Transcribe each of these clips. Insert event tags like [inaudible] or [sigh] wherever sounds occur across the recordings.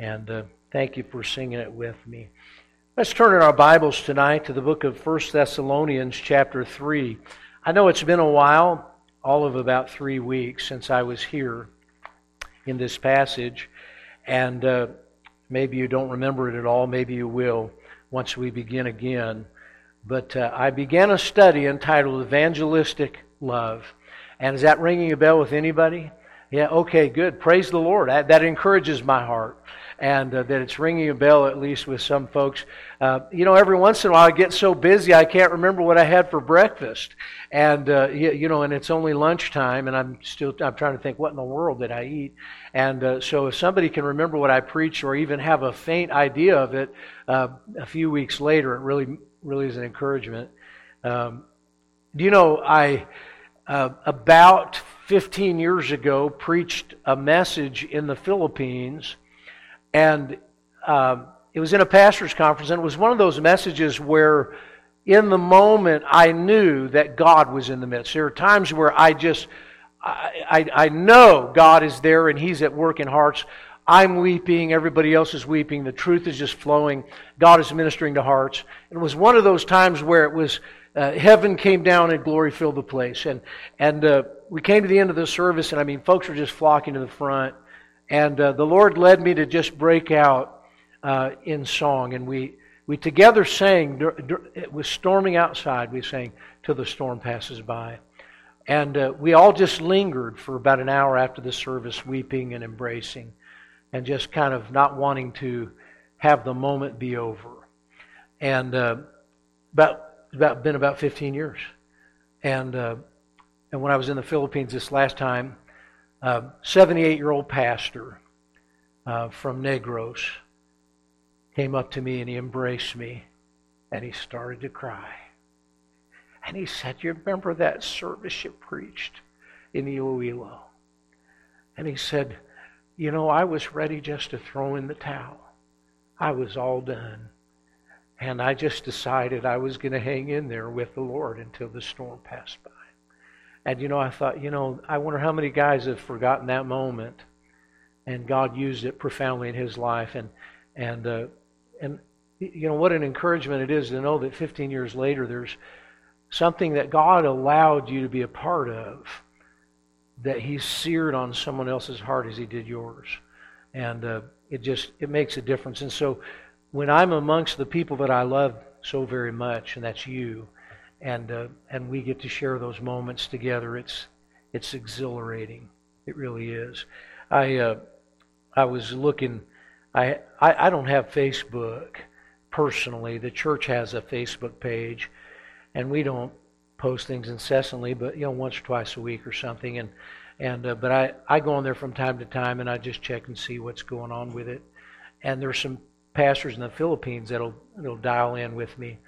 And uh, thank you for singing it with me. Let's turn in our Bibles tonight to the book of 1 Thessalonians, chapter 3. I know it's been a while, all of about three weeks, since I was here in this passage. And uh, maybe you don't remember it at all. Maybe you will once we begin again. But uh, I began a study entitled Evangelistic Love. And is that ringing a bell with anybody? Yeah, okay, good. Praise the Lord. That, that encourages my heart and uh, that it's ringing a bell at least with some folks. Uh, you know, every once in a while I get so busy I can't remember what I had for breakfast, and uh, you, you know, and it's only lunchtime, and I'm still I'm trying to think what in the world did I eat, and uh, so if somebody can remember what I preached or even have a faint idea of it uh, a few weeks later, it really really is an encouragement. Um, do you know I uh, about 15 years ago preached a message in the Philippines and um, it was in a pastor's conference, and it was one of those messages where, in the moment, I knew that God was in the midst. There are times where I just, I, I, I know God is there and He's at work in hearts. I'm weeping, everybody else is weeping, the truth is just flowing, God is ministering to hearts. It was one of those times where it was uh, heaven came down and glory filled the place. And, and uh, we came to the end of the service, and I mean, folks were just flocking to the front. And uh, the Lord led me to just break out uh, in song. And we, we together sang, it was storming outside, we sang, Till the Storm Passes By. And uh, we all just lingered for about an hour after the service, weeping and embracing, and just kind of not wanting to have the moment be over. And uh, about, about been about 15 years. And, uh, and when I was in the Philippines this last time, 78 year old pastor uh, from Negros came up to me and he embraced me and he started to cry. And he said, You remember that service you preached in Iloilo? And he said, You know, I was ready just to throw in the towel. I was all done. And I just decided I was going to hang in there with the Lord until the storm passed by. And you know, I thought, you know, I wonder how many guys have forgotten that moment, and God used it profoundly in his life, and and uh, and you know what an encouragement it is to know that 15 years later there's something that God allowed you to be a part of that He seared on someone else's heart as He did yours, and uh, it just it makes a difference. And so, when I'm amongst the people that I love so very much, and that's you and uh, and we get to share those moments together. It's it's exhilarating. It really is. I uh, I was looking. I, I I don't have Facebook personally. The church has a Facebook page, and we don't post things incessantly, but you know once or twice a week or something. And and uh, but I I go on there from time to time, and I just check and see what's going on with it. And there's some pastors in the Philippines that'll that'll dial in with me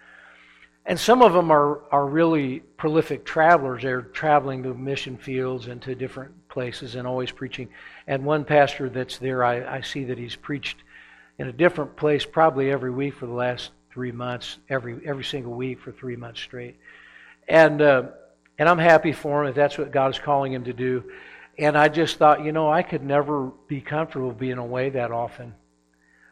and some of them are, are really prolific travelers. They're traveling to mission fields and to different places and always preaching. And one pastor that's there, I, I see that he's preached in a different place probably every week for the last three months, every every single week for three months straight. And uh, and I'm happy for him if that's what God is calling him to do. And I just thought, you know, I could never be comfortable being away that often.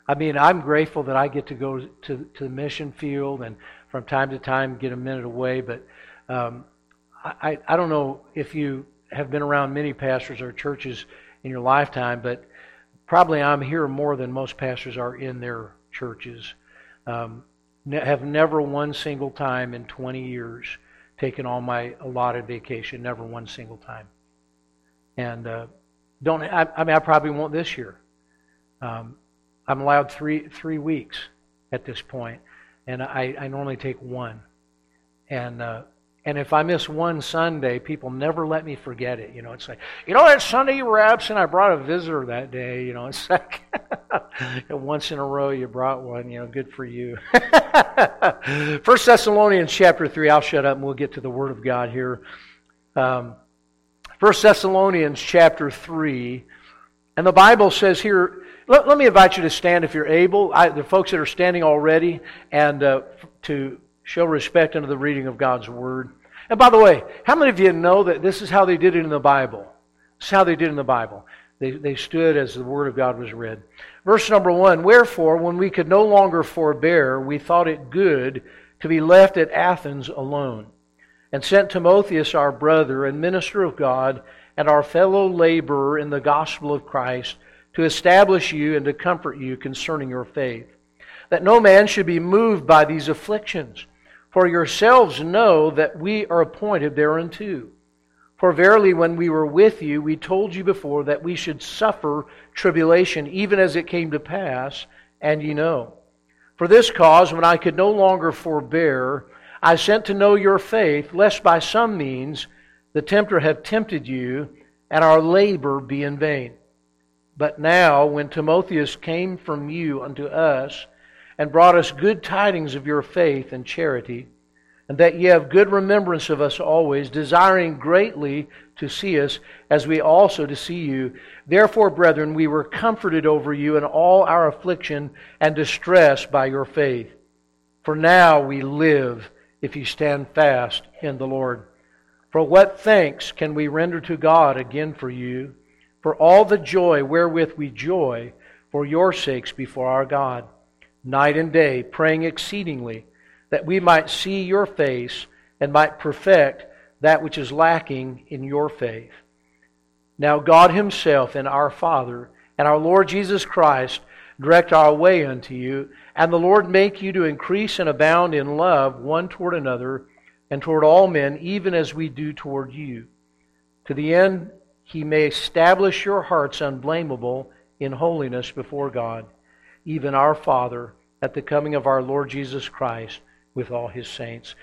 I mean, I'm grateful that I get to go to, to the mission field and from time to time get a minute away. But um, I, I don't know if you have been around many pastors or churches in your lifetime, but probably I'm here more than most pastors are in their churches. Um, ne- have never one single time in 20 years taken all my allotted vacation. Never one single time. And uh, don't. I, I, mean, I probably won't this year. Um, I'm allowed three three weeks at this point, and I, I normally take one. And uh, and if I miss one Sunday, people never let me forget it. You know, it's like, you know, that Sunday you were absent, I brought a visitor that day. You know, it's [laughs] like once in a row you brought one. You know, good for you. [laughs] First Thessalonians chapter three. I'll shut up and we'll get to the Word of God here. Um, First Thessalonians chapter three, and the Bible says here let, let me invite you to stand if you're able. I, the folks that are standing already, and uh, to show respect unto the reading of God's Word. And by the way, how many of you know that this is how they did it in the Bible? This is how they did it in the Bible. They, they stood as the word of God was read. Verse number one Wherefore, when we could no longer forbear, we thought it good to be left at Athens alone, and sent Timotheus, our brother and minister of God, and our fellow laborer in the gospel of Christ, to establish you and to comfort you concerning your faith. That no man should be moved by these afflictions. For yourselves know that we are appointed thereunto. For verily, when we were with you, we told you before that we should suffer tribulation, even as it came to pass, and ye know. For this cause, when I could no longer forbear, I sent to know your faith, lest by some means the tempter have tempted you, and our labor be in vain. But now, when Timotheus came from you unto us, and brought us good tidings of your faith and charity, and that ye have good remembrance of us always, desiring greatly to see us, as we also to see you. Therefore, brethren, we were comforted over you in all our affliction and distress by your faith. For now we live if you stand fast in the Lord. For what thanks can we render to God again for you, for all the joy wherewith we joy for your sakes before our God, night and day, praying exceedingly that we might see your face and might perfect that which is lacking in your faith. Now, God Himself and our Father and our Lord Jesus Christ direct our way unto you, and the Lord make you to increase and abound in love one toward another and toward all men, even as we do toward you, to the end He may establish your hearts unblameable in holiness before God, even our Father, at the coming of our Lord Jesus Christ with all his saints.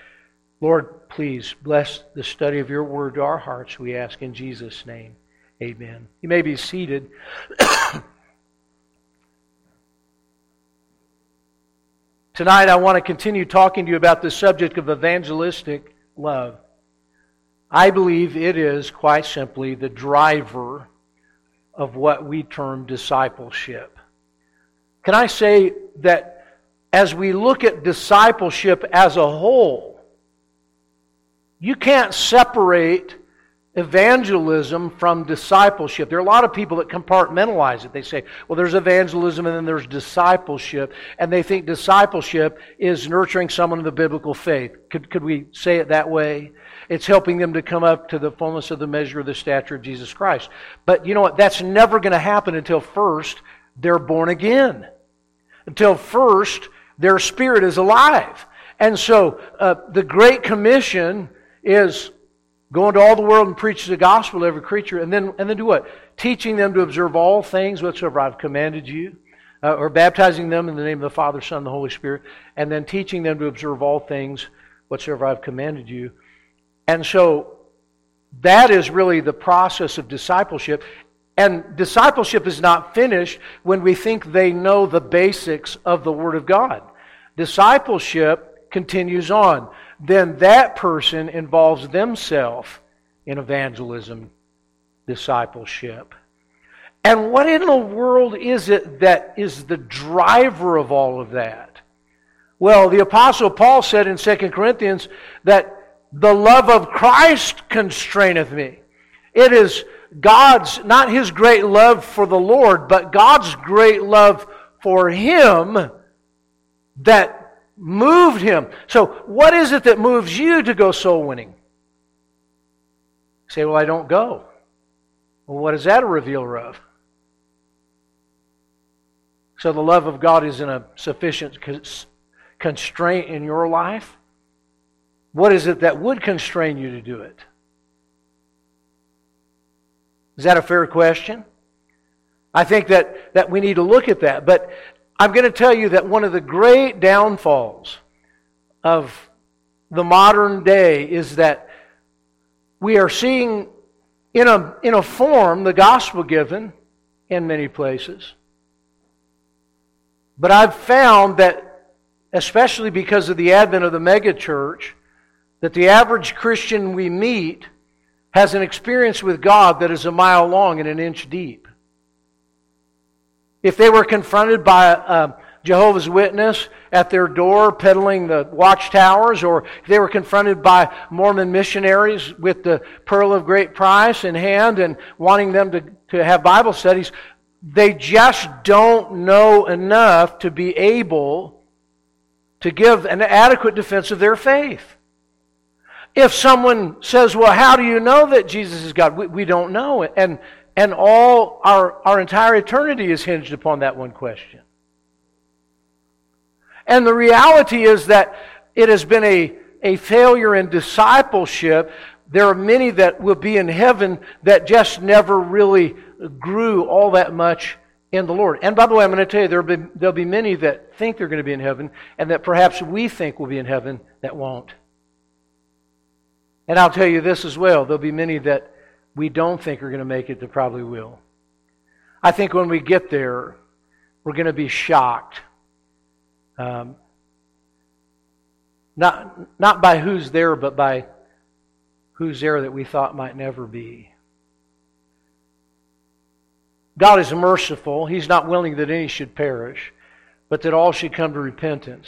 Lord, please bless the study of your word to our hearts, we ask in Jesus' name. Amen. You may be seated. [coughs] Tonight, I want to continue talking to you about the subject of evangelistic love. I believe it is, quite simply, the driver of what we term discipleship. Can I say that as we look at discipleship as a whole, you can't separate evangelism from discipleship. There are a lot of people that compartmentalize it. They say, well, there's evangelism and then there's discipleship, and they think discipleship is nurturing someone in the biblical faith. Could, could we say it that way? It's helping them to come up to the fullness of the measure of the stature of Jesus Christ. But you know what? That's never going to happen until first they're born again. Until first their spirit is alive. And so uh, the Great Commission is go into all the world and preach the gospel to every creature, and then, and then do what? Teaching them to observe all things whatsoever I've commanded you, uh, or baptizing them in the name of the Father, Son, and the Holy Spirit, and then teaching them to observe all things whatsoever I've commanded you. And so that is really the process of discipleship. And discipleship is not finished when we think they know the basics of the Word of God. Discipleship continues on. Then that person involves themselves in evangelism, discipleship. And what in the world is it that is the driver of all of that? Well, the Apostle Paul said in 2 Corinthians that the love of Christ constraineth me. It is God's, not his great love for the Lord, but God's great love for him that moved him. So, what is it that moves you to go soul winning? You say, well, I don't go. Well, what is that a revealer of? So, the love of God is in a sufficient constraint in your life? What is it that would constrain you to do it? Is that a fair question? I think that, that we need to look at that. But I'm going to tell you that one of the great downfalls of the modern day is that we are seeing in a, in a form the gospel given in many places. But I've found that, especially because of the advent of the megachurch, that the average Christian we meet has an experience with God that is a mile long and an inch deep. If they were confronted by uh, Jehovah's Witness at their door peddling the watchtowers, or they were confronted by Mormon missionaries with the pearl of great price in hand and wanting them to, to have Bible studies, they just don't know enough to be able to give an adequate defense of their faith. If someone says, Well, how do you know that Jesus is God? We, we don't know. And, and all our, our entire eternity is hinged upon that one question. And the reality is that it has been a, a failure in discipleship. There are many that will be in heaven that just never really grew all that much in the Lord. And by the way, I'm going to tell you, there'll be, there'll be many that think they're going to be in heaven, and that perhaps we think will be in heaven that won't. And I'll tell you this as well there'll be many that we don't think are going to make it that probably will. I think when we get there, we're going to be shocked. Um, not, not by who's there, but by who's there that we thought might never be. God is merciful. He's not willing that any should perish, but that all should come to repentance.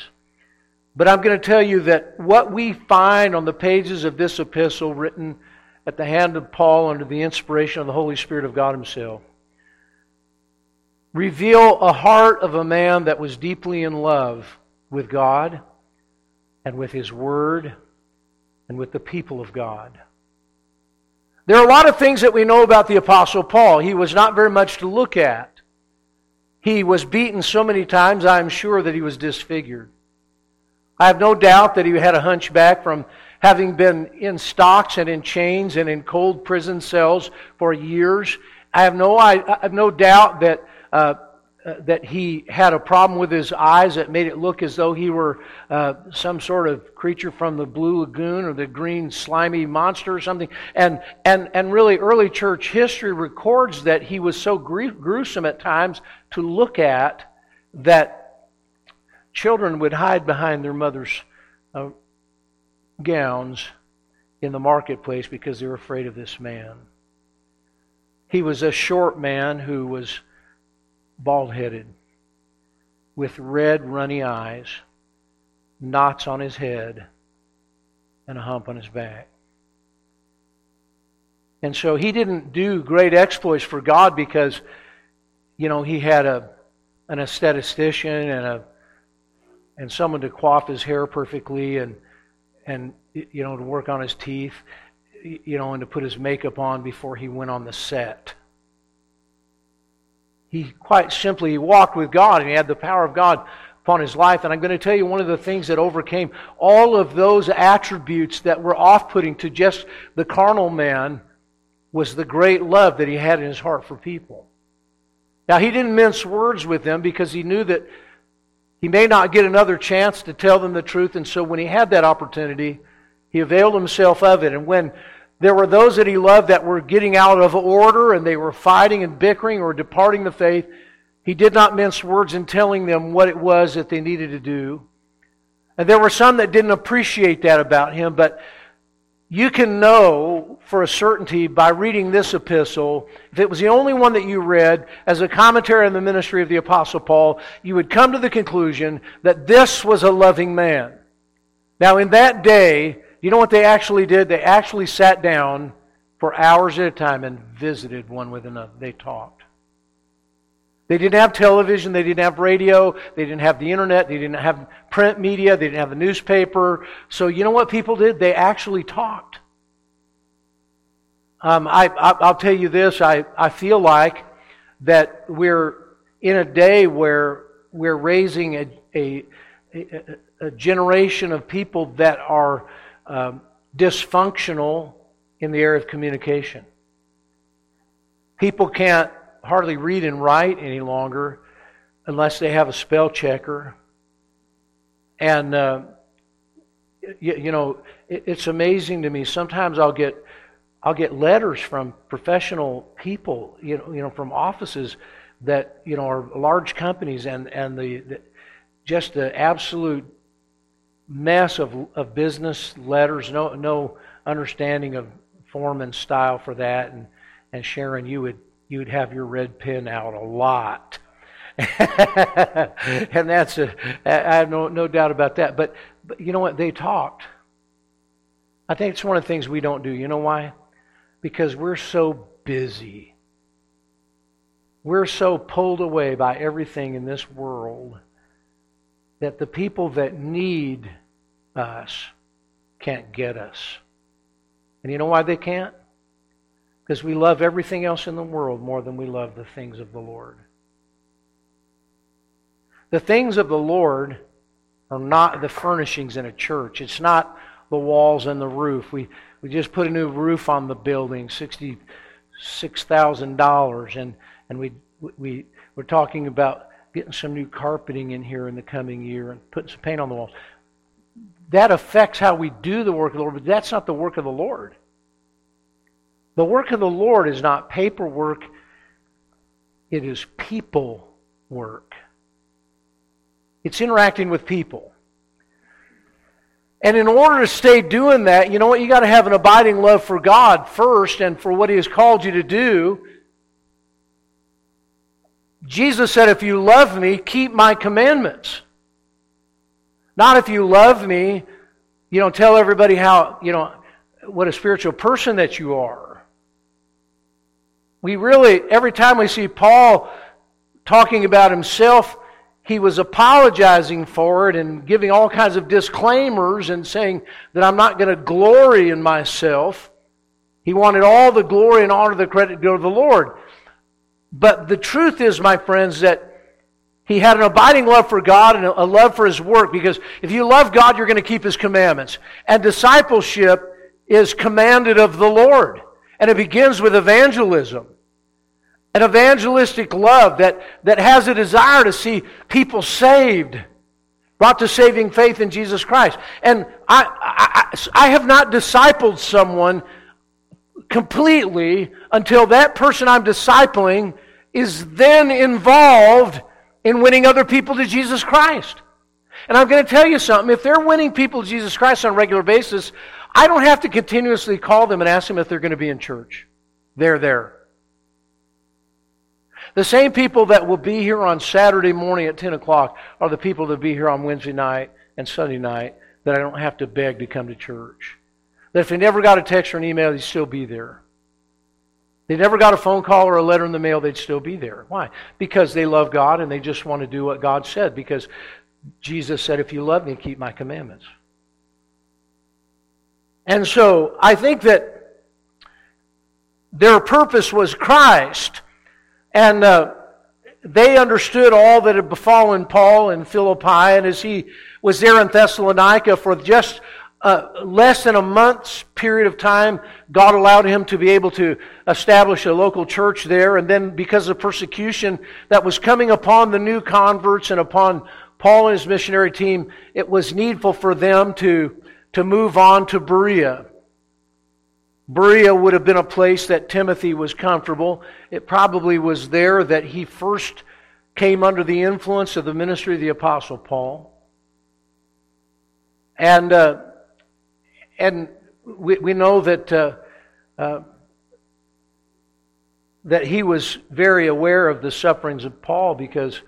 But I'm going to tell you that what we find on the pages of this epistle written at the hand of Paul under the inspiration of the Holy Spirit of God Himself reveal a heart of a man that was deeply in love with God and with His Word and with the people of God. There are a lot of things that we know about the Apostle Paul. He was not very much to look at. He was beaten so many times, I'm sure that he was disfigured. I have no doubt that he had a hunchback from having been in stocks and in chains and in cold prison cells for years. I have no, I, have no doubt that uh, uh, that he had a problem with his eyes that made it look as though he were uh, some sort of creature from the blue lagoon or the green slimy monster or something. And, and, and really, early church history records that he was so gruesome at times to look at that children would hide behind their mother's uh, gowns in the marketplace because they were afraid of this man. He was a short man who was bald headed, with red, runny eyes, knots on his head, and a hump on his back. And so he didn't do great exploits for God because, you know, he had a an aesthetician and a and someone to coif his hair perfectly and and you know to work on his teeth, you know, and to put his makeup on before he went on the set. He quite simply walked with God and he had the power of God upon his life. And I'm going to tell you one of the things that overcame all of those attributes that were off putting to just the carnal man was the great love that he had in his heart for people. Now, he didn't mince words with them because he knew that he may not get another chance to tell them the truth. And so when he had that opportunity, he availed himself of it. And when there were those that he loved that were getting out of order and they were fighting and bickering or departing the faith. He did not mince words in telling them what it was that they needed to do. And there were some that didn't appreciate that about him, but you can know for a certainty by reading this epistle, if it was the only one that you read as a commentary on the ministry of the Apostle Paul, you would come to the conclusion that this was a loving man. Now, in that day, you know what they actually did? They actually sat down for hours at a time and visited one with another. They talked. They didn't have television, they didn't have radio, they didn't have the internet, they didn't have print media, they didn't have a newspaper. So you know what people did? They actually talked. Um, I, will tell you this I, I feel like that we're in a day where we're raising a, a, a, a generation of people that are um, dysfunctional in the area of communication. People can't hardly read and write any longer unless they have a spell checker. And, uh, you, you, know, it, it's amazing to me. Sometimes I'll get, I'll get letters from professional people, you know, you know from offices that, you know, are large companies and, and the, the just the absolute mess of, of business letters, no, no understanding of form and style for that. And, and Sharon, you would, you would have your red pen out a lot. [laughs] and that's a, I have no, no doubt about that. But, but you know what? They talked. I think it's one of the things we don't do. You know why? Because we're so busy. We're so pulled away by everything in this world that the people that need us can't get us. And you know why they can't? Because we love everything else in the world more than we love the things of the Lord. The things of the Lord are not the furnishings in a church. It's not the walls and the roof. We, we just put a new roof on the building, $66,000, and, and we, we, we're talking about getting some new carpeting in here in the coming year and putting some paint on the walls. That affects how we do the work of the Lord, but that's not the work of the Lord. The work of the Lord is not paperwork, it is people work. It's interacting with people. And in order to stay doing that, you know what? You got to have an abiding love for God first and for what He has called you to do. Jesus said, If you love me, keep my commandments. Not if you love me, you know, tell everybody how, you know, what a spiritual person that you are. We really, every time we see Paul talking about himself, he was apologizing for it and giving all kinds of disclaimers and saying that I'm not going to glory in myself. He wanted all the glory and honor, the credit to go to the Lord. But the truth is, my friends, that he had an abiding love for God and a love for his work because if you love God, you're going to keep his commandments. And discipleship is commanded of the Lord. And it begins with evangelism an evangelistic love that, that has a desire to see people saved, brought to saving faith in Jesus Christ. And I, I, I have not discipled someone completely until that person I'm discipling is then involved in winning other people to Jesus Christ. And I'm going to tell you something. If they're winning people to Jesus Christ on a regular basis, I don't have to continuously call them and ask them if they're going to be in church. They're there. The same people that will be here on Saturday morning at 10 o'clock are the people that will be here on Wednesday night and Sunday night that I don't have to beg to come to church. That if they never got a text or an email, they'd still be there. They never got a phone call or a letter in the mail, they'd still be there. Why? Because they love God and they just want to do what God said. Because Jesus said, If you love me, keep my commandments. And so I think that their purpose was Christ. And uh, they understood all that had befallen Paul in Philippi, and as he was there in Thessalonica for just uh, less than a month's period of time, God allowed him to be able to establish a local church there. And then, because of persecution that was coming upon the new converts and upon Paul and his missionary team, it was needful for them to, to move on to Berea. Berea would have been a place that Timothy was comfortable. It probably was there that he first came under the influence of the ministry of the Apostle Paul. And, uh, and we, we know that, uh, uh, that he was very aware of the sufferings of Paul because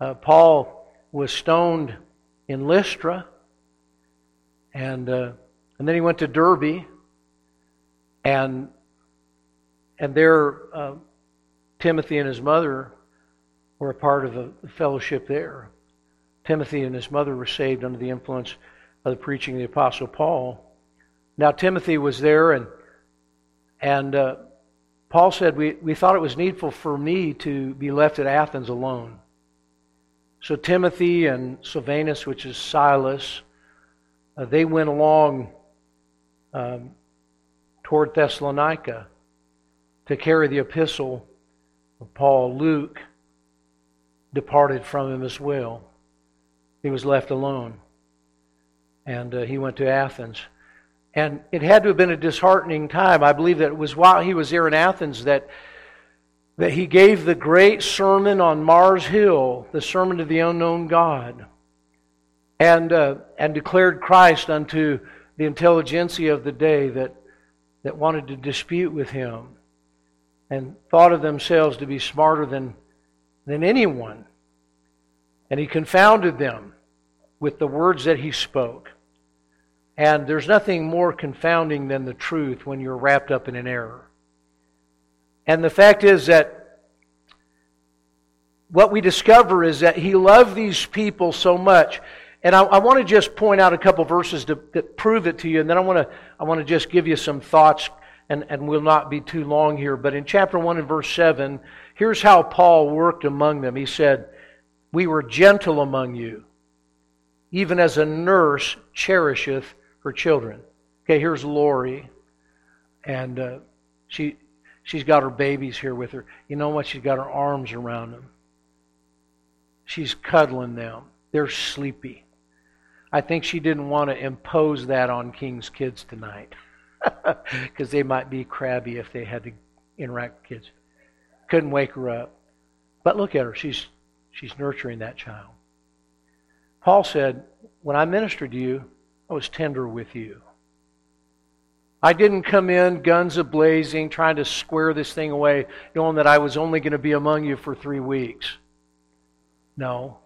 uh, Paul was stoned in Lystra. And, uh, and then he went to Derbe and and there, uh, Timothy and his mother were a part of the fellowship there. Timothy and his mother were saved under the influence of the preaching of the Apostle Paul. Now Timothy was there, and and uh, Paul said, we, we thought it was needful for me to be left at Athens alone. So Timothy and Silvanus, which is Silas, uh, they went along um, toward Thessalonica to carry the epistle of Paul. Luke departed from him as well. He was left alone. And uh, he went to Athens. And it had to have been a disheartening time. I believe that it was while he was there in Athens that, that he gave the great sermon on Mars Hill, the sermon to the unknown God, and, uh, and declared Christ unto the intelligentsia of the day that that wanted to dispute with him and thought of themselves to be smarter than, than anyone And he confounded them with the words that he spoke. And there's nothing more confounding than the truth when you're wrapped up in an error. And the fact is that what we discover is that he loved these people so much. And I, I want to just point out a couple verses to, that prove it to you, and then I want to, I want to just give you some thoughts, and, and we'll not be too long here. But in chapter 1 and verse 7, here's how Paul worked among them. He said, We were gentle among you, even as a nurse cherisheth her children. Okay, here's Lori, and uh, she she's got her babies here with her. You know what? She's got her arms around them. She's cuddling them. They're sleepy. I think she didn't want to impose that on King's kids tonight [laughs] because they might be crabby if they had to interact with kids. Couldn't wake her up. But look at her. She's, she's nurturing that child. Paul said, When I ministered to you, I was tender with you. I didn't come in guns a blazing, trying to square this thing away, knowing that I was only going to be among you for three weeks. No.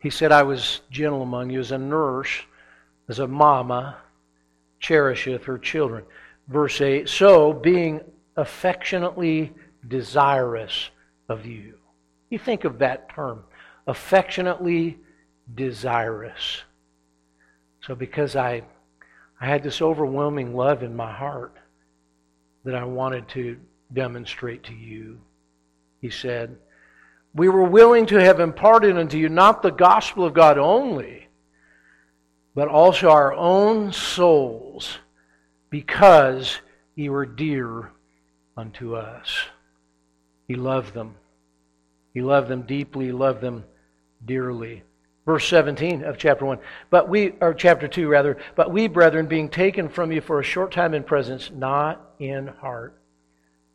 He said, I was gentle among you as a nurse, as a mama, cherisheth her children. Verse 8 So, being affectionately desirous of you. You think of that term, affectionately desirous. So, because I, I had this overwhelming love in my heart that I wanted to demonstrate to you, he said, we were willing to have imparted unto you not the gospel of God only, but also our own souls, because ye were dear unto us. He loved them. He loved them deeply. He loved them dearly. Verse 17 of chapter 1. But we, or chapter 2 rather, but we, brethren, being taken from you for a short time in presence, not in heart,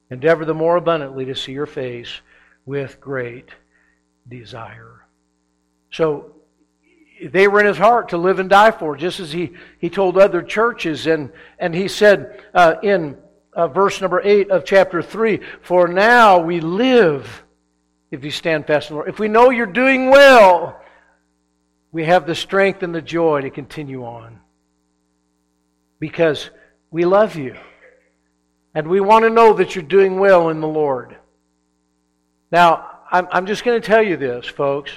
endeavor the more abundantly to see your face with great desire. So they were in his heart to live and die for, just as he, he told other churches. And, and he said uh, in uh, verse number 8 of chapter 3 For now we live if you stand fast in the Lord. If we know you're doing well, we have the strength and the joy to continue on. Because we love you. And we want to know that you're doing well in the Lord. Now, I'm, I'm just going to tell you this, folks.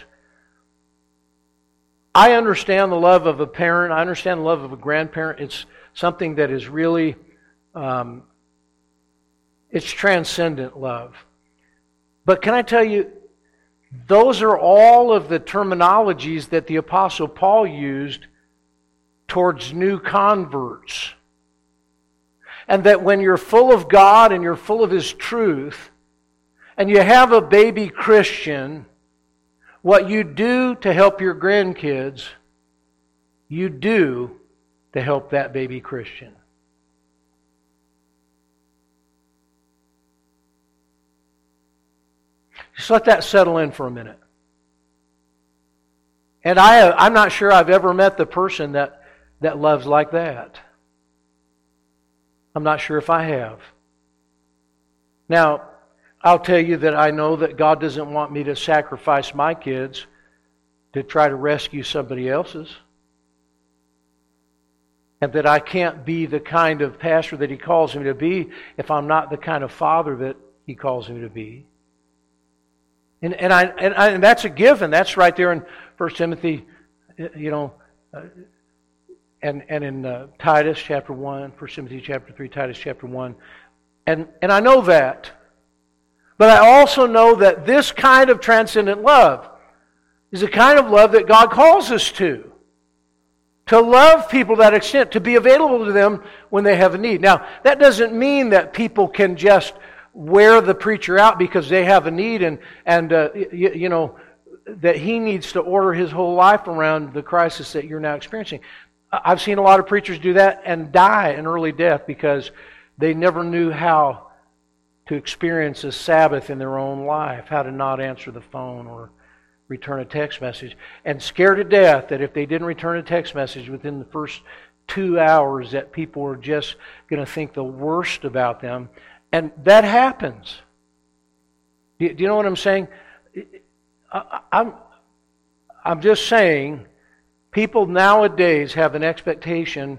I understand the love of a parent. I understand the love of a grandparent. It's something that is really, um, it's transcendent love. But can I tell you, those are all of the terminologies that the Apostle Paul used towards new converts. And that when you're full of God and you're full of His truth, and you have a baby Christian, what you do to help your grandkids, you do to help that baby Christian. Just let that settle in for a minute. And I, I'm not sure I've ever met the person that, that loves like that. I'm not sure if I have. Now, I'll tell you that I know that God doesn't want me to sacrifice my kids to try to rescue somebody else's. And that I can't be the kind of pastor that He calls me to be if I'm not the kind of father that He calls me to be. And, and, I, and, I, and that's a given. That's right there in 1 Timothy, you know, uh, and, and in uh, Titus chapter 1, 1 Timothy chapter 3, Titus chapter 1. And, and I know that. But I also know that this kind of transcendent love is the kind of love that God calls us to. To love people that extent, to be available to them when they have a need. Now, that doesn't mean that people can just wear the preacher out because they have a need and, and uh, you, you know, that he needs to order his whole life around the crisis that you're now experiencing. I've seen a lot of preachers do that and die an early death because they never knew how to experience a Sabbath in their own life, how to not answer the phone or return a text message, and scared to death that if they didn't return a text message within the first two hours, that people were just going to think the worst about them and that happens. Do you know what I'm saying? I'm, I'm just saying, people nowadays have an expectation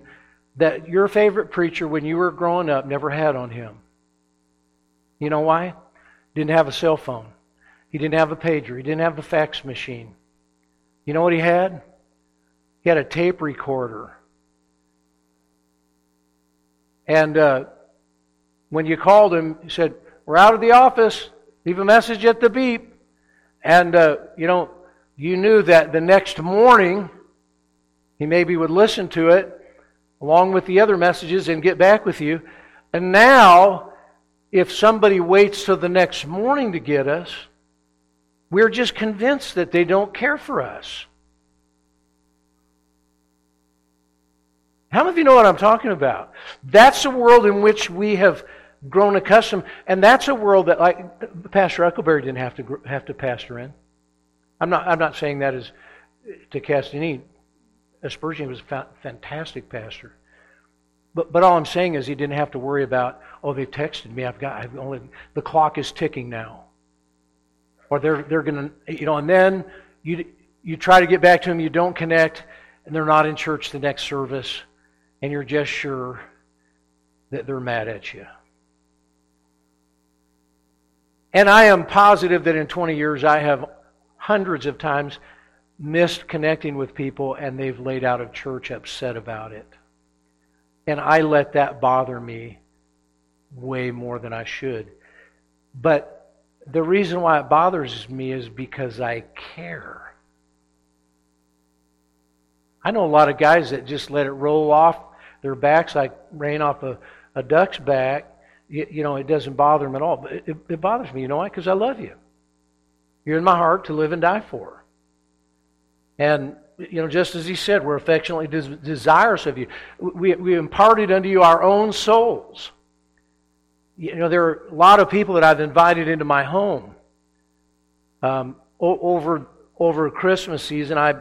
that your favorite preacher when you were growing up never had on him. You know why? Didn't have a cell phone. He didn't have a pager. He didn't have a fax machine. You know what he had? He had a tape recorder. And uh, when you called him, he said, We're out of the office. Leave a message at the beep. And, uh, you know, you knew that the next morning he maybe would listen to it along with the other messages and get back with you. And now, if somebody waits till the next morning to get us, we're just convinced that they don't care for us. How many of you know what I'm talking about? That's a world in which we have grown accustomed, and that's a world that, like Pastor Eckleberry didn't have to have to pastor in. I'm not. I'm not saying that as to cast any aspersion. He was a fantastic pastor. But, but all I'm saying is he didn't have to worry about, oh, they've texted me. I've got, I've only, the clock is ticking now. Or they're, they're going to, you know, and then you, you try to get back to them, you don't connect, and they're not in church the next service, and you're just sure that they're mad at you. And I am positive that in 20 years I have hundreds of times missed connecting with people and they've laid out of church upset about it. And I let that bother me way more than I should. But the reason why it bothers me is because I care. I know a lot of guys that just let it roll off their backs like rain off a, a duck's back. You, you know, it doesn't bother them at all. But it, it bothers me. You know why? Because I love you. You're in my heart to live and die for. And, you know, just as he said, we're affectionately des- desirous of you. We, we imparted unto you our own souls. You know, there are a lot of people that I've invited into my home. Um, over over Christmas season, I,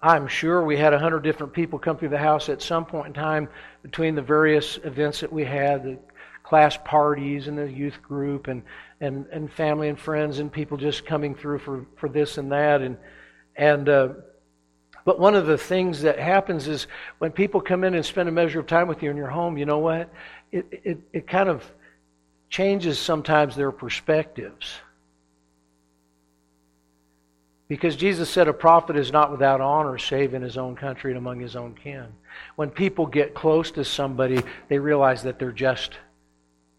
I'm sure we had a hundred different people come through the house at some point in time between the various events that we had, the class parties and the youth group, and and, and family and friends and people just coming through for, for this and that, and and uh, but one of the things that happens is when people come in and spend a measure of time with you in your home, you know what? It, it, it kind of changes sometimes their perspectives. Because Jesus said a prophet is not without honor save in his own country and among his own kin. When people get close to somebody, they realize that they're just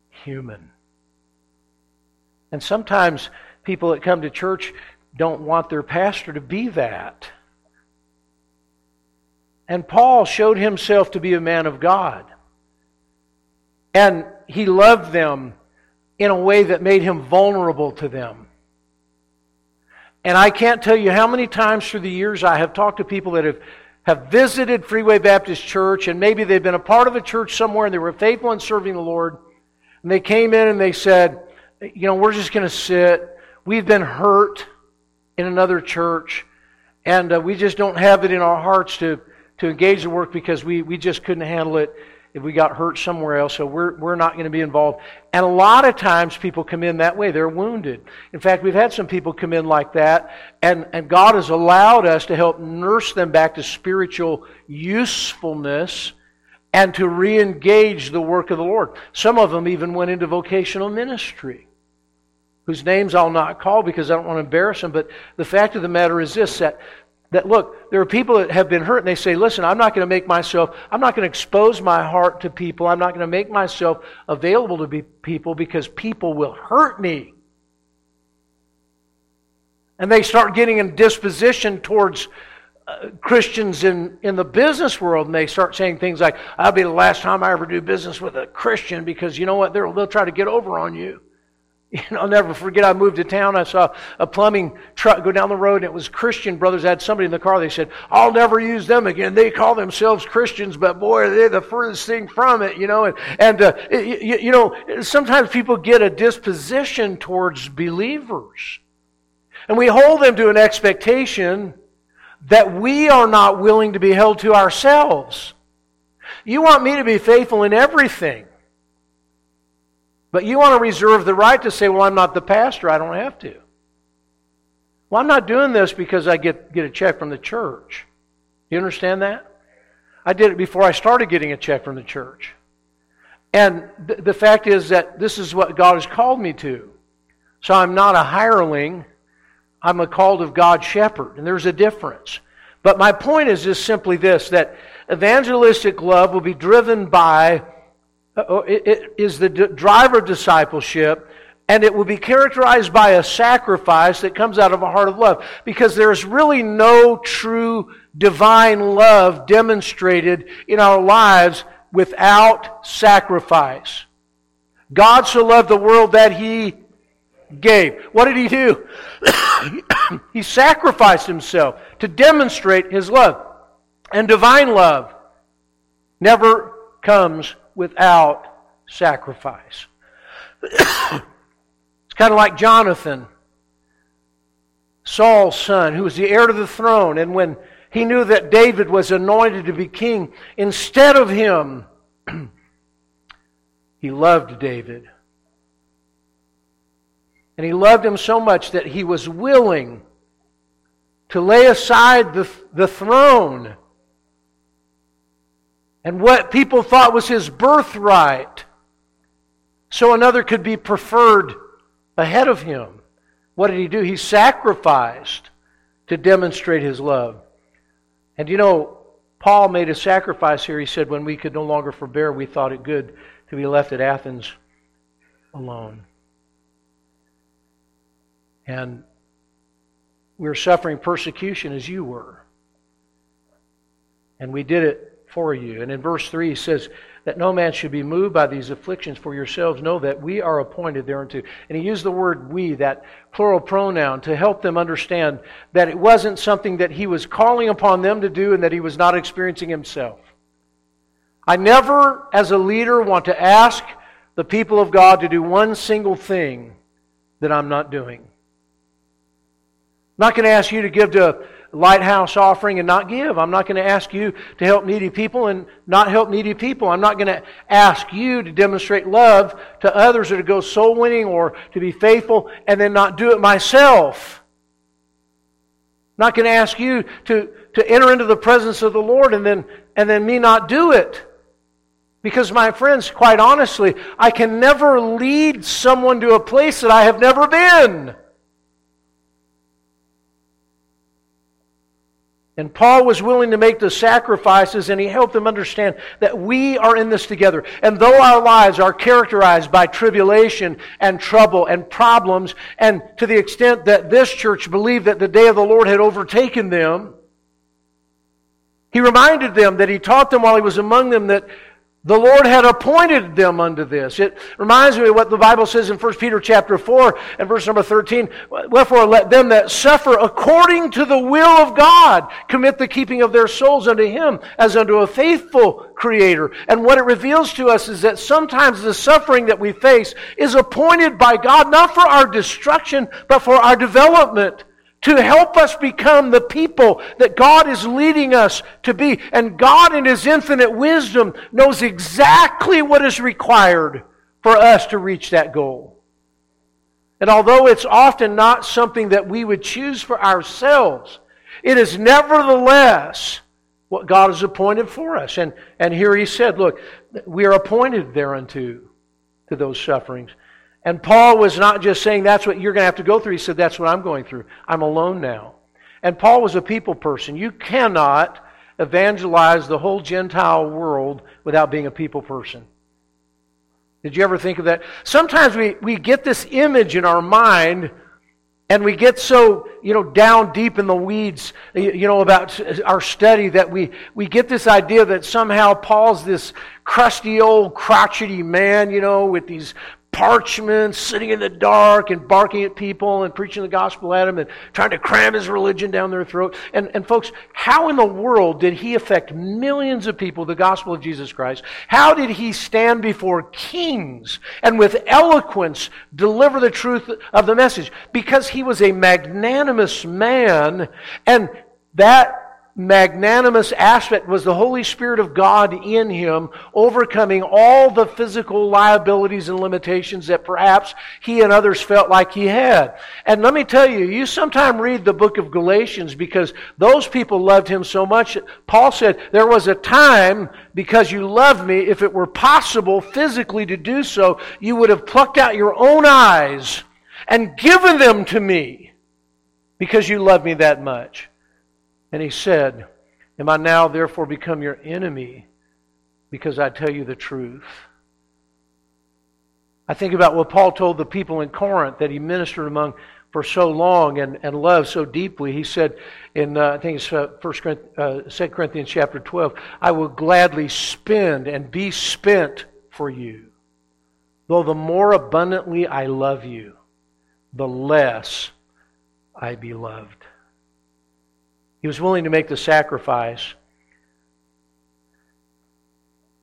human. And sometimes people that come to church don't want their pastor to be that. And Paul showed himself to be a man of God. And he loved them in a way that made him vulnerable to them. And I can't tell you how many times through the years I have talked to people that have, have visited Freeway Baptist Church, and maybe they've been a part of a church somewhere and they were faithful in serving the Lord. And they came in and they said, You know, we're just going to sit. We've been hurt in another church, and uh, we just don't have it in our hearts to to engage the work because we, we just couldn't handle it if we got hurt somewhere else, so we're, we're not going to be involved. And a lot of times people come in that way. They're wounded. In fact, we've had some people come in like that, and, and God has allowed us to help nurse them back to spiritual usefulness and to re engage the work of the Lord. Some of them even went into vocational ministry, whose names I'll not call because I don't want to embarrass them, but the fact of the matter is this that that look, there are people that have been hurt and they say, listen, I'm not going to make myself, I'm not going to expose my heart to people. I'm not going to make myself available to be people because people will hurt me. And they start getting a disposition towards uh, Christians in, in the business world and they start saying things like, I'll be the last time I ever do business with a Christian because you know what? They'll, they'll try to get over on you. [laughs] Know, I'll never forget. I moved to town. I saw a plumbing truck go down the road, and it was Christian brothers. I had somebody in the car. They said, "I'll never use them again." They call themselves Christians, but boy, they're the furthest thing from it. You know, and and uh, you, you know, sometimes people get a disposition towards believers, and we hold them to an expectation that we are not willing to be held to ourselves. You want me to be faithful in everything. But you want to reserve the right to say, well, I'm not the pastor, I don't have to. Well, I'm not doing this because I get, get a check from the church. You understand that? I did it before I started getting a check from the church. And th- the fact is that this is what God has called me to. So I'm not a hireling. I'm a called of God shepherd. And there's a difference. But my point is just simply this that evangelistic love will be driven by, it, it is the driver of discipleship, and it will be characterized by a sacrifice that comes out of a heart of love. Because there's really no true divine love demonstrated in our lives without sacrifice. God so loved the world that he gave. What did he do? [coughs] he sacrificed himself to demonstrate his love. And divine love never comes without sacrifice. [coughs] it's kind of like Jonathan, Saul's son, who was the heir to the throne. And when he knew that David was anointed to be king, instead of him, [clears throat] he loved David. And he loved him so much that he was willing to lay aside the, the throne and what people thought was his birthright so another could be preferred ahead of him. What did he do? He sacrificed to demonstrate his love. And you know, Paul made a sacrifice here. He said, when we could no longer forbear, we thought it good to be left at Athens alone. And we were suffering persecution as you were. And we did it for you. And in verse 3, he says that no man should be moved by these afflictions, for yourselves know that we are appointed thereunto. And he used the word we, that plural pronoun, to help them understand that it wasn't something that he was calling upon them to do and that he was not experiencing himself. I never, as a leader, want to ask the people of God to do one single thing that I'm not doing. I'm not going to ask you to give to lighthouse offering and not give. I'm not going to ask you to help needy people and not help needy people. I'm not going to ask you to demonstrate love to others or to go soul winning or to be faithful and then not do it myself. I'm not going to ask you to, to enter into the presence of the Lord and then, and then me not do it. Because, my friends, quite honestly, I can never lead someone to a place that I have never been. And Paul was willing to make the sacrifices, and he helped them understand that we are in this together. And though our lives are characterized by tribulation and trouble and problems, and to the extent that this church believed that the day of the Lord had overtaken them, he reminded them that he taught them while he was among them that the Lord had appointed them unto this. It reminds me of what the Bible says in 1 Peter chapter 4 and verse number 13. Wherefore let them that suffer according to the will of God commit the keeping of their souls unto Him as unto a faithful Creator. And what it reveals to us is that sometimes the suffering that we face is appointed by God not for our destruction, but for our development to help us become the people that God is leading us to be. And God, in His infinite wisdom, knows exactly what is required for us to reach that goal. And although it's often not something that we would choose for ourselves, it is nevertheless what God has appointed for us. And, and here He said, look, we are appointed thereunto to those sufferings. And Paul was not just saying that's what you're going to have to go through. He said, that's what I'm going through. I'm alone now. And Paul was a people person. You cannot evangelize the whole Gentile world without being a people person. Did you ever think of that? Sometimes we, we get this image in our mind and we get so, you know, down deep in the weeds, you know, about our study that we, we get this idea that somehow Paul's this crusty old crotchety man, you know, with these parchments, sitting in the dark and barking at people and preaching the gospel at them and trying to cram his religion down their throat. And, and folks, how in the world did he affect millions of people, the gospel of Jesus Christ? How did he stand before kings and with eloquence deliver the truth of the message? Because he was a magnanimous man and that magnanimous aspect was the Holy Spirit of God in him, overcoming all the physical liabilities and limitations that perhaps he and others felt like he had. And let me tell you, you sometime read the book of Galatians because those people loved him so much. Paul said, There was a time because you loved me, if it were possible physically to do so, you would have plucked out your own eyes and given them to me because you loved me that much. And he said, Am I now therefore become your enemy because I tell you the truth? I think about what Paul told the people in Corinth that he ministered among for so long and, and loved so deeply. He said in, uh, I think it's uh, 1 Corinthians, uh, 2 Corinthians chapter 12, I will gladly spend and be spent for you. Though the more abundantly I love you, the less I be loved. He was willing to make the sacrifice.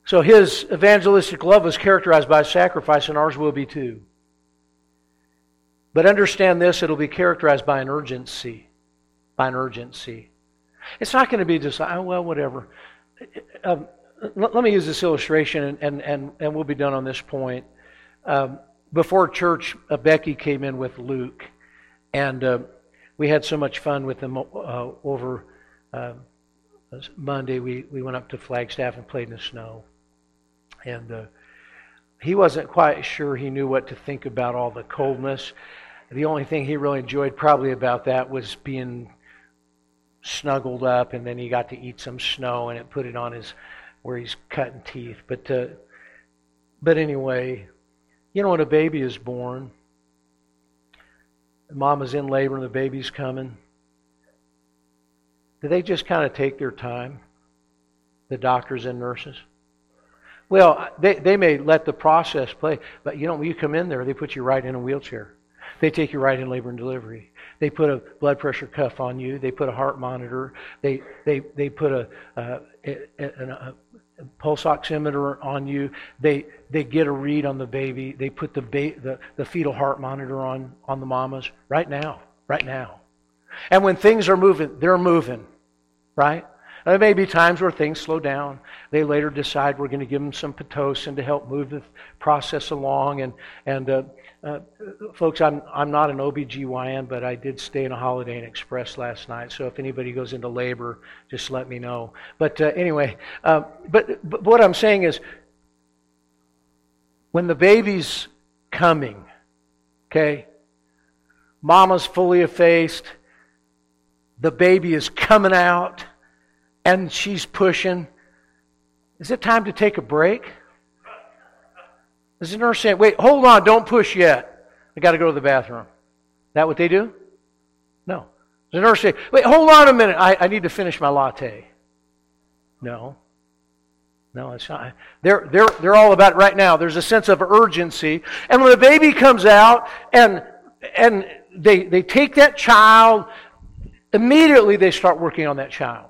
So his evangelistic love was characterized by sacrifice, and ours will be too. But understand this it'll be characterized by an urgency. By an urgency. It's not going to be just, oh, well, whatever. Um, let, let, me use this illustration, and, and, and, and we'll be done on this point. Um, before church, uh, Becky came in with Luke, and uh, we had so much fun with them uh, over uh, Monday. We, we went up to Flagstaff and played in the snow. And uh, he wasn't quite sure he knew what to think about all the coldness. The only thing he really enjoyed probably about that was being snuggled up, and then he got to eat some snow, and it put it on his where he's cutting teeth. But uh, but anyway, you know when a baby is born, mama's in labor and the baby's coming, do they just kind of take their time, the doctors and nurses? Well, they, they may let the process play, but you know, when you come in there, they put you right in a wheelchair. They take you right in labor and delivery. They put a blood pressure cuff on you. They put a heart monitor. They they they put a, uh, a, a, a pulse oximeter on you. They they get a read on the baby. They put the ba- the, the fetal heart monitor on on the mamas right now, right now. And when things are moving, they're moving, right? There may be times where things slow down. They later decide we're going to give them some Pitocin to help move the process along. And, and uh, uh, folks, I'm, I'm not an OBGYN, but I did stay in a Holiday Inn Express last night. So if anybody goes into labor, just let me know. But uh, anyway, uh, but, but what I'm saying is when the baby's coming, okay, mama's fully effaced, the baby is coming out and she's pushing. Is it time to take a break? Is the nurse saying, wait, hold on, don't push yet. I got to go to the bathroom. Is that what they do? No. Does the nurse say, wait, hold on a minute, I, I need to finish my latte? No. No, it's not. They're, they're, they're all about it right now. There's a sense of urgency. And when the baby comes out and, and they, they take that child, immediately they start working on that child.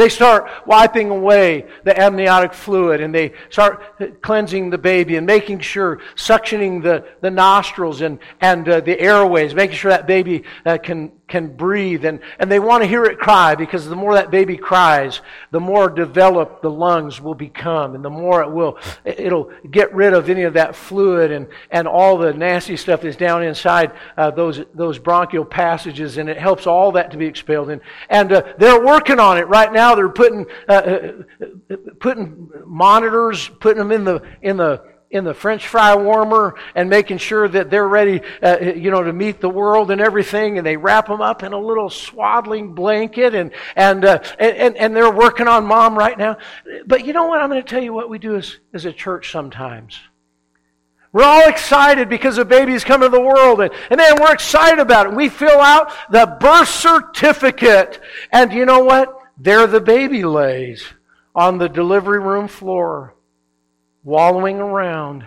They start wiping away the amniotic fluid and they start cleansing the baby and making sure, suctioning the, the nostrils and, and uh, the airways, making sure that baby uh, can, can breathe. And, and they want to hear it cry because the more that baby cries, the more developed the lungs will become and the more it will, it'll get rid of any of that fluid and, and all the nasty stuff that's down inside uh, those, those bronchial passages and it helps all that to be expelled. And, and uh, they're working on it right now. They're putting, uh, uh, putting monitors, putting them in the, in the, in the French fry warmer and making sure that they're ready, uh, you know, to meet the world and everything. And they wrap them up in a little swaddling blanket and, and, uh, and, and they're working on mom right now. But you know what? I'm going to tell you what we do as, as a church sometimes. We're all excited because a baby's come into the world, and, and then we're excited about it. We fill out the birth certificate, and you know what? There the baby lays on the delivery room floor wallowing around.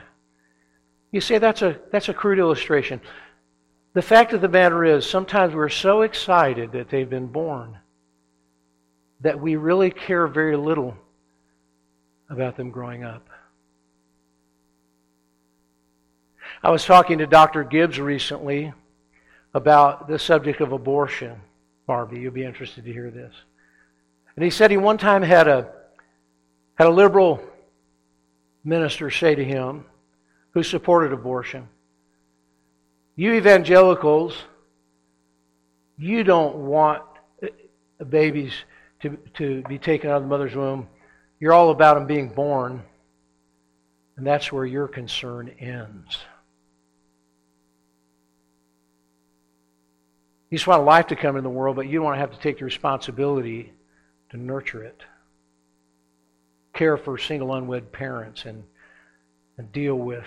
You say that's a, that's a crude illustration. The fact of the matter is, sometimes we're so excited that they've been born that we really care very little about them growing up. I was talking to Dr. Gibbs recently about the subject of abortion. Barbie. You'll be interested to hear this. And he said he one time had a had a liberal minister say to him, who supported abortion, "You evangelicals, you don't want babies to to be taken out of the mother's womb. You're all about them being born, and that's where your concern ends." You just want life to come in the world, but you don't want to have to take the responsibility to nurture it. Care for single unwed parents and, and deal with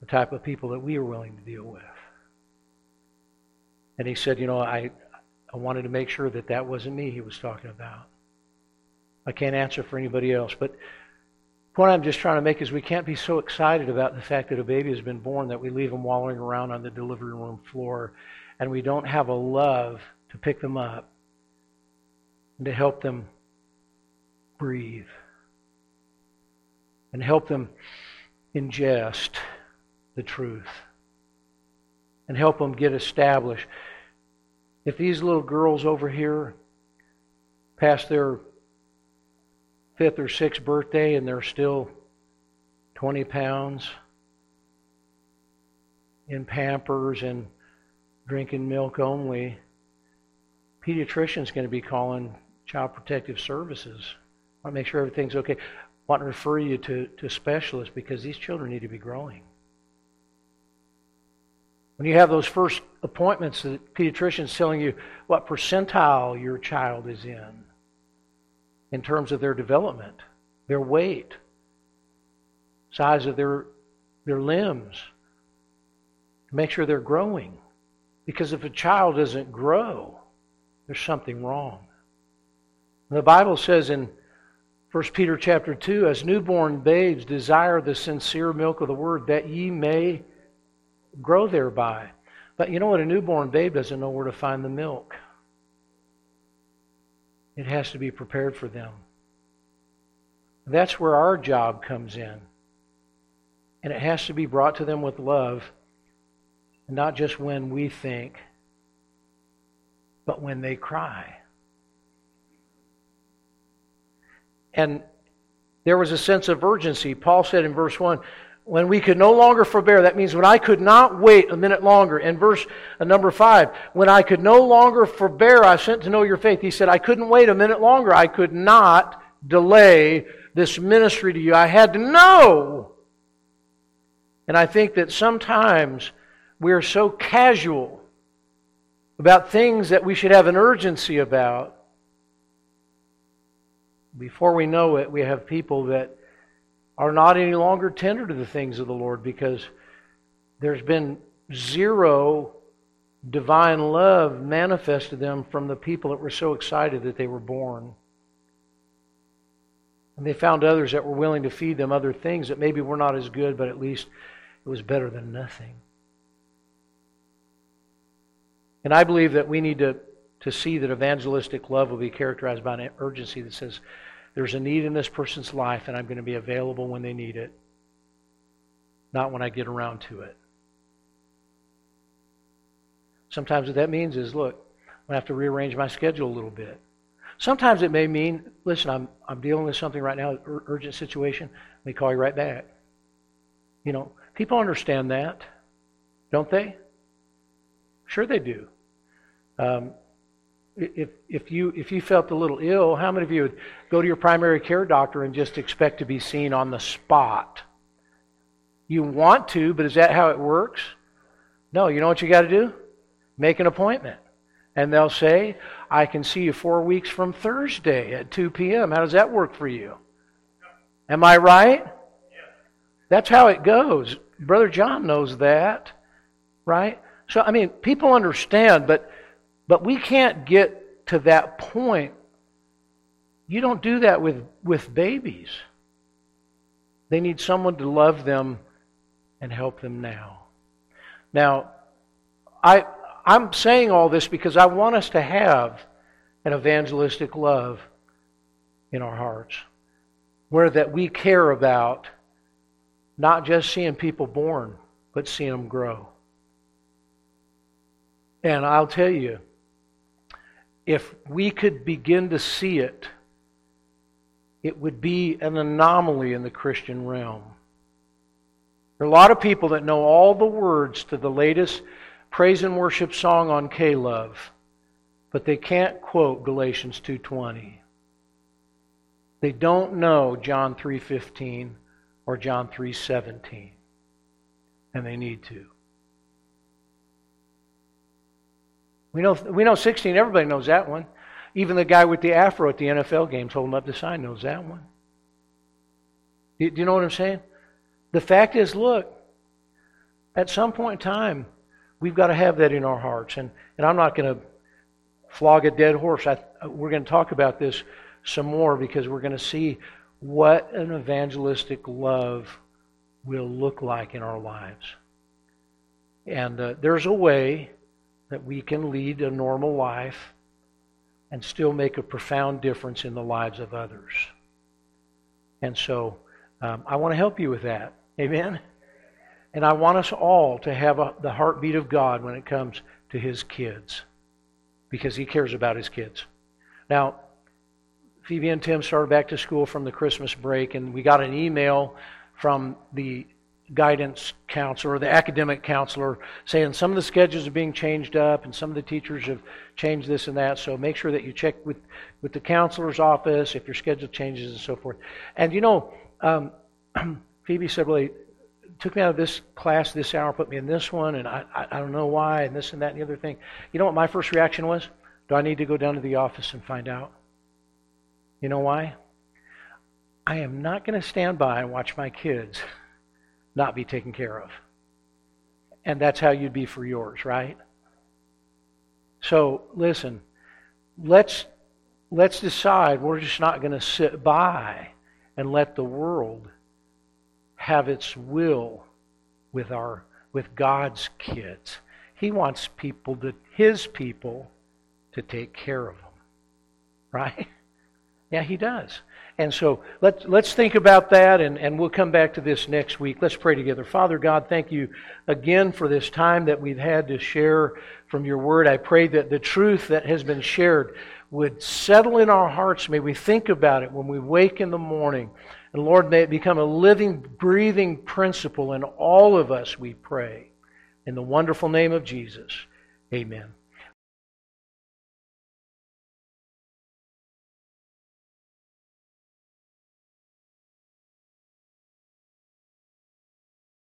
the type of people that we are willing to deal with. And he said, You know, I, I wanted to make sure that that wasn't me he was talking about. I can't answer for anybody else. But the point I'm just trying to make is we can't be so excited about the fact that a baby has been born that we leave them wallowing around on the delivery room floor and we don't have a love to pick them up and to help them breathe and help them ingest the truth and help them get established. If these little girls over here pass their fifth or sixth birthday and they're still 20 pounds in pampers and drinking milk only, pediatrician's going to be calling child protective services. I want to make sure everything's okay. I want to refer you to, to specialists because these children need to be growing. When you have those first appointments, the pediatrician's telling you what percentile your child is in, in terms of their development, their weight, size of their, their limbs, to make sure they're growing. Because if a child doesn't grow, there's something wrong. The Bible says in 1 Peter chapter 2, as newborn babes desire the sincere milk of the word that ye may grow thereby. But you know what? A newborn babe doesn't know where to find the milk. It has to be prepared for them. That's where our job comes in. And it has to be brought to them with love not just when we think, but when they cry. And there was a sense of urgency. Paul said in verse 1 when we could no longer forbear, that means when I could not wait a minute longer. In verse uh, number 5, when I could no longer forbear, I sent to know your faith. He said, I couldn't wait a minute longer. I could not delay this ministry to you. I had to know. And I think that sometimes we are so casual about things that we should have an urgency about. Before we know it, we have people that are not any longer tender to the things of the Lord because there's been zero divine love manifested to them from the people that were so excited that they were born. And they found others that were willing to feed them other things that maybe were not as good, but at least it was better than nothing. And I believe that we need to, to see that evangelistic love will be characterized by an urgency that says, there's a need in this person's life, and I'm going to be available when they need it, not when I get around to it. Sometimes what that means is, look, I'm going to have to rearrange my schedule a little bit. Sometimes it may mean, listen, I'm, I'm dealing with something right now, ur- urgent situation. Let me call you right back. You know, people understand that, don't they? Sure, they do. Um, if, if, you, if you felt a little ill, how many of you would go to your primary care doctor and just expect to be seen on the spot? You want to, but is that how it works? No, you know what you got to do? Make an appointment. And they'll say, I can see you four weeks from Thursday at 2 p.m. How does that work for you? Am I right? That's how it goes. Brother John knows that, right? So, I mean, people understand, but, but we can't get to that point. You don't do that with, with babies. They need someone to love them and help them now. Now, I, I'm saying all this because I want us to have an evangelistic love in our hearts, where that we care about not just seeing people born, but seeing them grow. And I'll tell you, if we could begin to see it, it would be an anomaly in the Christian realm. There are a lot of people that know all the words to the latest praise and worship song on K-Love, but they can't quote Galatians 2:20. They don't know John 3:15 or John 3:17. And they need to. We know we know 16, everybody knows that one. Even the guy with the afro at the NFL games holding up the sign knows that one. Do you know what I'm saying? The fact is, look, at some point in time, we've got to have that in our hearts. And, and I'm not going to flog a dead horse. I, we're going to talk about this some more because we're going to see what an evangelistic love will look like in our lives. And uh, there's a way that we can lead a normal life and still make a profound difference in the lives of others. And so um, I want to help you with that. Amen? And I want us all to have a, the heartbeat of God when it comes to His kids because He cares about His kids. Now, Phoebe and Tim started back to school from the Christmas break, and we got an email from the guidance counselor, the academic counselor, saying some of the schedules are being changed up and some of the teachers have changed this and that. So make sure that you check with, with the counselor's office if your schedule changes and so forth. And you know, um, [clears throat] Phoebe said, he took me out of this class this hour, put me in this one, and I, I, I don't know why, and this and that and the other thing. You know what my first reaction was? Do I need to go down to the office and find out? You know why? I am not going to stand by and watch my kids [laughs] not be taken care of. And that's how you'd be for yours, right? So, listen, let's let's decide we're just not going to sit by and let the world have its will with our with God's kids. He wants people to his people to take care of them. Right? [laughs] Yeah, he does. And so let's, let's think about that, and, and we'll come back to this next week. Let's pray together. Father God, thank you again for this time that we've had to share from your word. I pray that the truth that has been shared would settle in our hearts. May we think about it when we wake in the morning. And Lord, may it become a living, breathing principle in all of us, we pray. In the wonderful name of Jesus, amen.